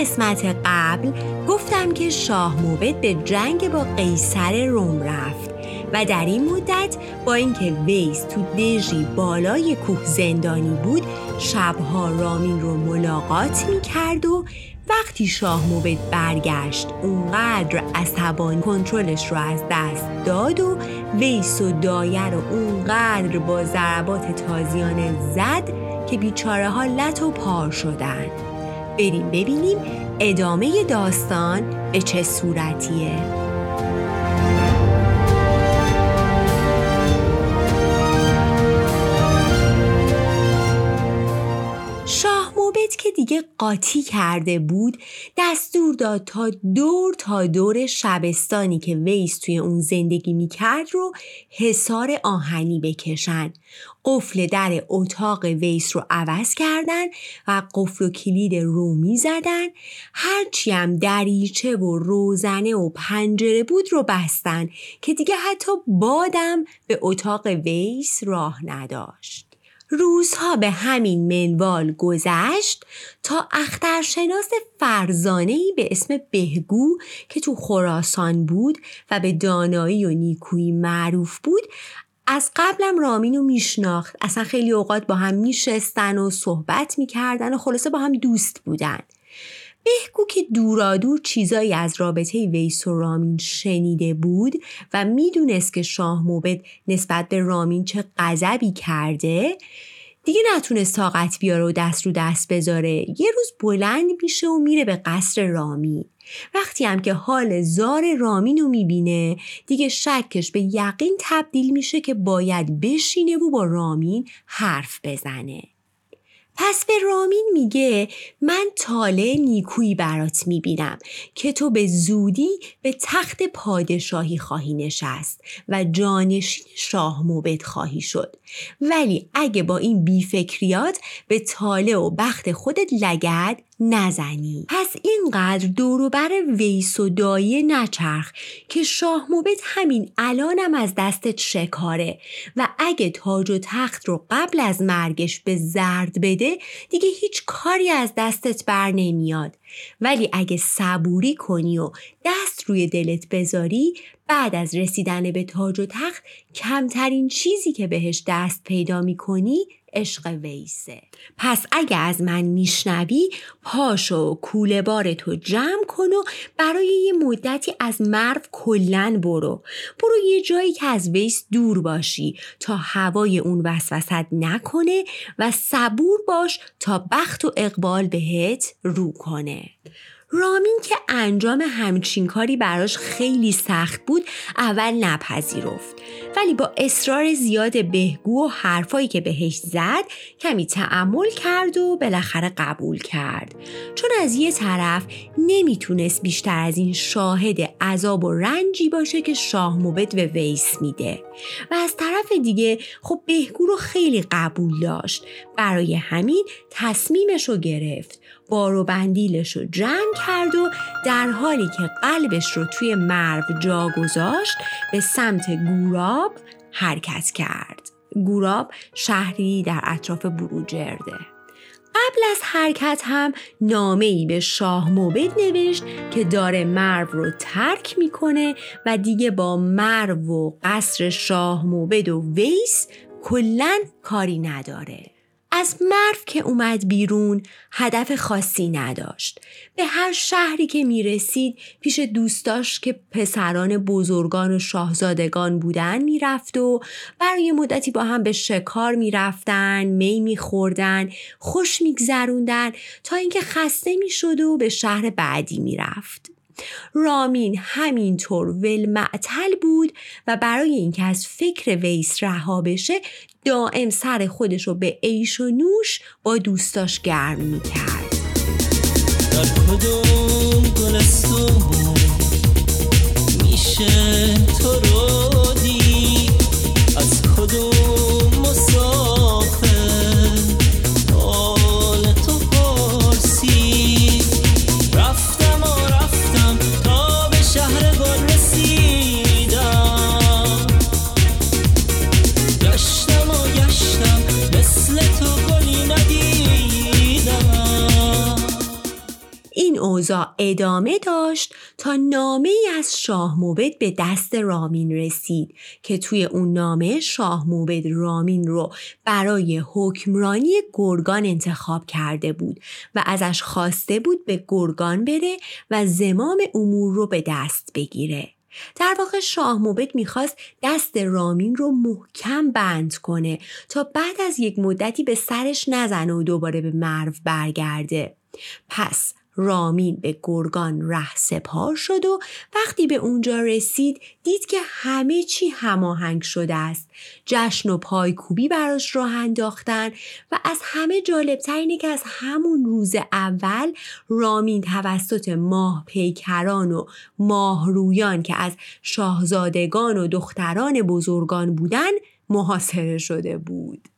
قسمت قبل گفتم که شاه موبد به جنگ با قیصر روم رفت و در این مدت با اینکه ویس تو دژی بالای کوه زندانی بود شبها رامین رو ملاقات می‌کرد و وقتی شاه موبد برگشت اونقدر عصبانی کنترلش رو از دست داد و ویس و دایه رو اونقدر با ضربات تازیانه زد که بیچاره ها لط و پار شدن. بریم ببینیم ادامه داستان به چه صورتیه. دیگه قاطی کرده بود دستور داد تا دور تا دور شبستانی که ویس توی اون زندگی می‌کرد رو حسار آهنی بکشن. قفل در اتاق ویس رو عوض کردن و قفل و کلید رومی زدن. هرچی هم دریچه و روزنه و پنجره بود رو بستن که دیگه حتی بادم به اتاق ویس راه نداشت. روزها به همین منوال گذشت تا اخترشناس فرزانهی به اسم بهگو که تو خراسان بود و به دانایی و نیکویی معروف بود از قبلم رامین رو میشناخت. اصلا خیلی اوقات با هم میشستن و صحبت می‌کردن و خلاصه با هم دوست بودن. بهگو که دورادور چیزایی از رابطه ویس و رامین شنیده بود و می‌دونست که شاه موبد نسبت به رامین چه غضبی کرده دیگه نتونست طاقت بیاره و دست رو دست بذاره. یه روز بلند میشه و میره به قصر رامین. وقتی هم که حال زار رامین رو می‌بینه دیگه شکش به یقین تبدیل میشه که باید بشینه و با رامین حرف بزنه. پس به رامین میگه من تاله نیکویی برات می‌بینم که تو به زودی به تخت پادشاهی خواهی نشست و جانشین شاه موبد خواهی شد. ولی اگه با این بیفکریات به تاله و بخت خودت لگد نزنی. پس اینقدر دوروبر ویس و دایه نچرخ که شاه موبت همین الانم از دستت شکاره و اگه تاج و تخت رو قبل از مرگش به زرد بده دیگه هیچ کاری از دستت بر نمیاد. ولی اگه صبوری کنی و دست روی دلت بذاری بعد از رسیدن به تاج و تخت کمترین چیزی که بهش دست پیدا می‌کنی عشق ویسه. پس اگه از من میشنوی پاشو کوله بار تو جمع کن و برای یه مدتی از مرو کلن برو. برو یه جایی که از ویس دور باشی تا هوای اون وسوست نکنه و صبور باش تا بخت و اقبال بهت رو کنه. رامین که انجام همچین کاری براش خیلی سخت بود اول نپذیرفت. ولی با اصرار زیاد بهگو و حرفایی که بهش زد کمی تعمل کرد و بالاخره قبول کرد. چون از یه طرف نمی‌تونست بیشتر از این شاهد عذاب و رنجی باشه که شاه موبد به ویس میده. و از طرف دیگه خب بهگو رو خیلی قبول داشت. برای همین تصمیمش رو گرفت. بار و بندیلش رو جمع کرد و در حالی که قلبش رو توی مرو جا گذاشت به سمت گوراب حرکت کرد. گوراب شهری در اطراف بروجرده. قبل از حرکت هم نامه به شاه موبد نوشت که داره مرو رو ترک می‌کنه و دیگه با مرو و قصر شاه موبد و ویس کلا کاری نداره. از مرف که اومد بیرون هدف خاصی نداشت. به هر شهری که می رسید پیش دوستاش که پسران بزرگان و شاهزادگان بودن می‌رفت و برای مدتی با هم به شکار می‌رفتن، می میخوردن، خوش میگذروندن تا اینکه خسته می‌شد و به شهر بعدی می‌رفت. رامین همینطور ول معتل بود و برای اینکه از فکر ویس رها بشه دائم سر خودش رو به عیش و نوش با دوستاش گرم می‌کرد. تو رو ادامه داشت تا نامه ای از شاه موبد به دست رامین رسید که توی اون نامه شاه موبد رامین رو برای حکمرانی گرگان انتخاب کرده بود و ازش خواسته بود به گرگان بره و زمام امور رو به دست بگیره. در واقع شاه موبد می‌خواست دست رامین رو محکم بند کنه تا بعد از یک مدتی به سرش نزنه و دوباره به مرو برگرده. پس رامین به گرگان ره سپار شد و وقتی به اونجا رسید دید که همه چی هماهنگ شده است. جشن و پایکوبی براش راه انداختن و از همه جالبتر اینه که از همون روز اول رامین توسط ماه پیکران و ماهرویان که از شاهزادگان و دختران بزرگان بودن محاصره شده بود.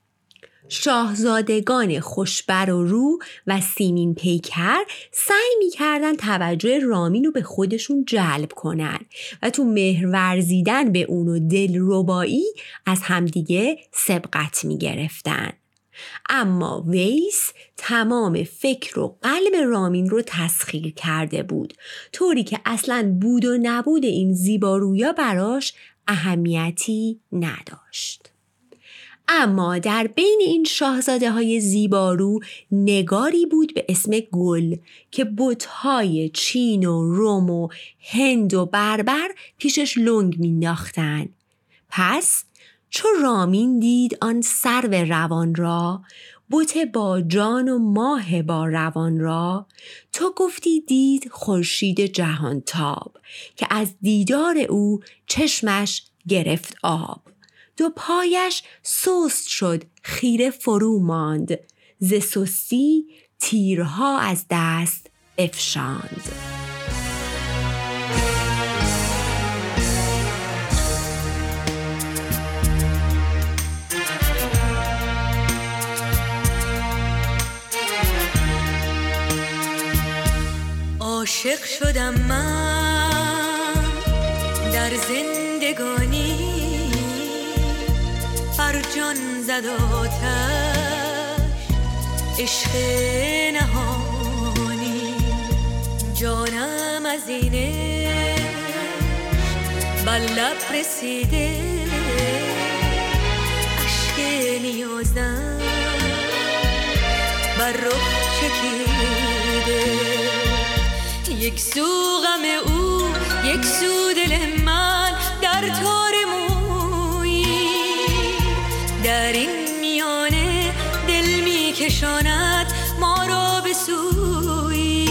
شاهزادگان خوشبر و رو و سیمین پیکر سعی می‌کردن توجه رامین رو به خودشون جلب کنن و تو مهر ورزیدن به اون و دل ربایی از همدیگه سبقت می‌گرفتن. اما ویس تمام فکر و قلب رامین رو تسخیر کرده بود طوری که اصلا بود و نبود این زیبارویا براش اهمیتی نداشت. اما در بین این شاهزاده های زیبارو نگاری بود به اسم گل که بتهای چین و روم و هند و بربر پیشش لنگ مینداختن پس چو رامین دید آن سرو روان را بت با جان و ماه با روان را تو گفتی دید خورشید جهان تاب که از دیدار او چشمش گرفت آب. دو پایش سست شد خیره فرو ماند. ز سستی تیرها از دست افشاند عاشق شدم من در زندگانی. جان زد آتش. عشق نهانی جانم از اینه بر لب رسیده عشق نیازم. بر رخ چکیده. یک سو غم او یک سو دل من در تار در این میانه دل میکشاند ما را به سوی.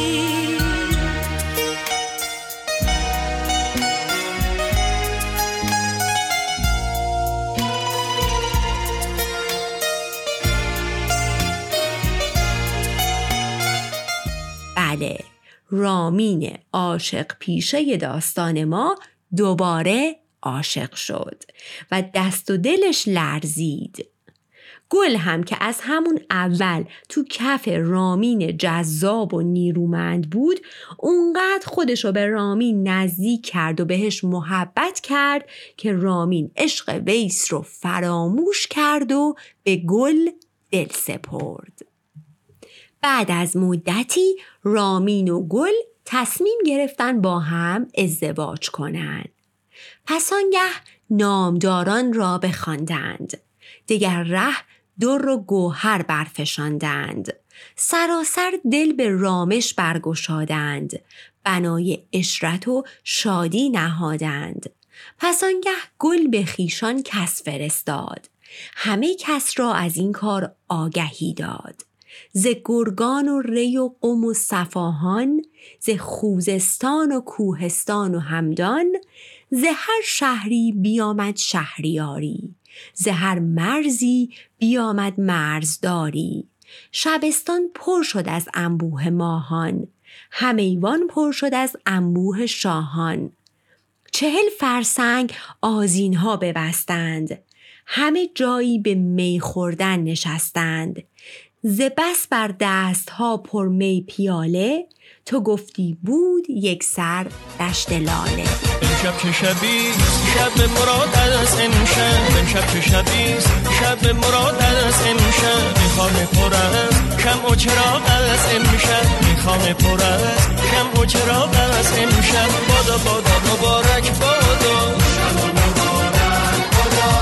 بله رامین عاشق پیشه داستان ما دوباره عاشق شد و دست و دلش لرزید گل هم که از همون اول تو کف رامین جذاب و نیرومند بود اونقدر خودشو به رامین نزدیک کرد و بهش محبت کرد که رامین عشق ویس رو فراموش کرد و به گل دل سپرد بعد از مدتی رامین و گل تصمیم گرفتن با هم ازدواج کنند. پس آنگه نامداران را بخواندند. دیگر ره در و گوهر برفشاندند. سراسر دل به رامش برگشادند. بنای اشرت و شادی نهادند. پس آنگه گل به خیشان کس فرستاد. همه کس را از این کار آگهی داد. ز گرگان و ری و قم و صفاهان ز خوزستان و کوهستان و همدان ز هر شهری بیامد شهریاری ز هر مرزی بیامد مرزداری. شبستان پر شد از انبوه ماهان همیوان پر شد از انبوه شاهان. چهل فرسنگ آزین ها ببستند همه جایی به می خوردن نشستند. ز بس بر دست ها پر می پیاله تو گفتی بود یک سر دشت لاله. امشب که شبی شب مراد از امشب امشب که شبی شب مراد از امشب. می‌خوام پر از کم و چراغ از امشب. می‌خوام پر از کم و چراغ از امشب. بادا بادا مبارک بادا.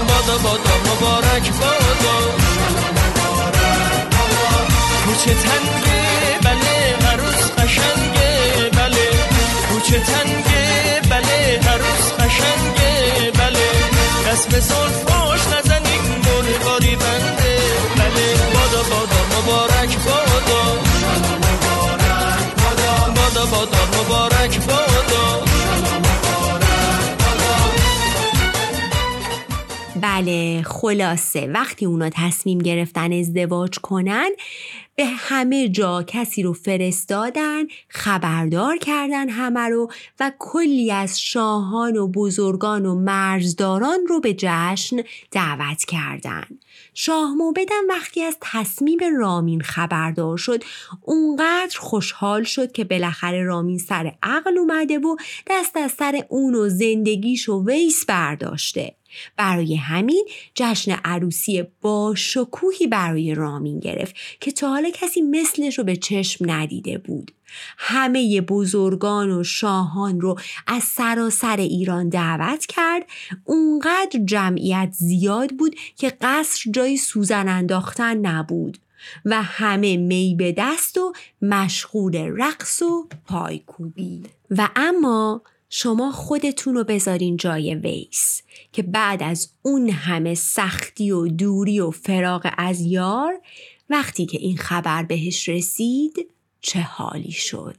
بادا بادا مبارک بادا. کوچه تنگه بله عروس قشنگه بله. کوچه تنگه دست به بله خلاصه. وقتی اونا تصمیم گرفتن ازدواج کنن به همه جا کسی رو فرستادن خبردار کردن همه رو و کلی از شاهان و بزرگان و مرزداران رو به جشن دعوت کردن. شاه موبدم وقتی از تصمیم رامین خبردار شد اونقدر خوشحال شد که بالاخره رامین سر عقل اومده و دست از سر اون و زندگیش و ویس برداشته برای همین جشن عروسی با شکوهی برای رامین گرفت که تا حالا کسی مثلش رو به چشم ندیده بود. همه بزرگان و شاهان رو از سراسر ایران دعوت کرد. اونقدر جمعیت زیاد بود که قصر جای سوزن انداختن نبود و همه می به دست و مشغول رقص و پایکوبی. و اما شما خودتون رو بذارین جای ویس که بعد از اون همه سختی و دوری و فراغ از یار وقتی که این خبر بهش رسید چه حالی شد.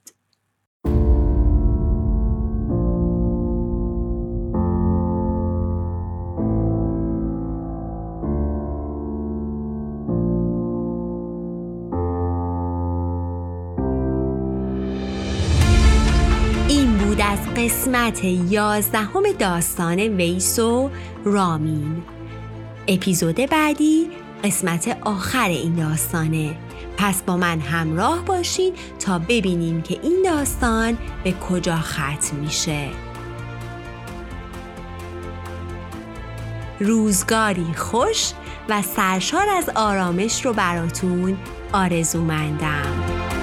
از قسمت یازدهم داستان ویس و رامین. اپیزود بعدی قسمت آخر این داستانه. پس با من همراه باشین تا ببینیم که این داستان به کجا ختم میشه. روزگاری خوش و سرشار از آرامش رو براتون آرزومندم.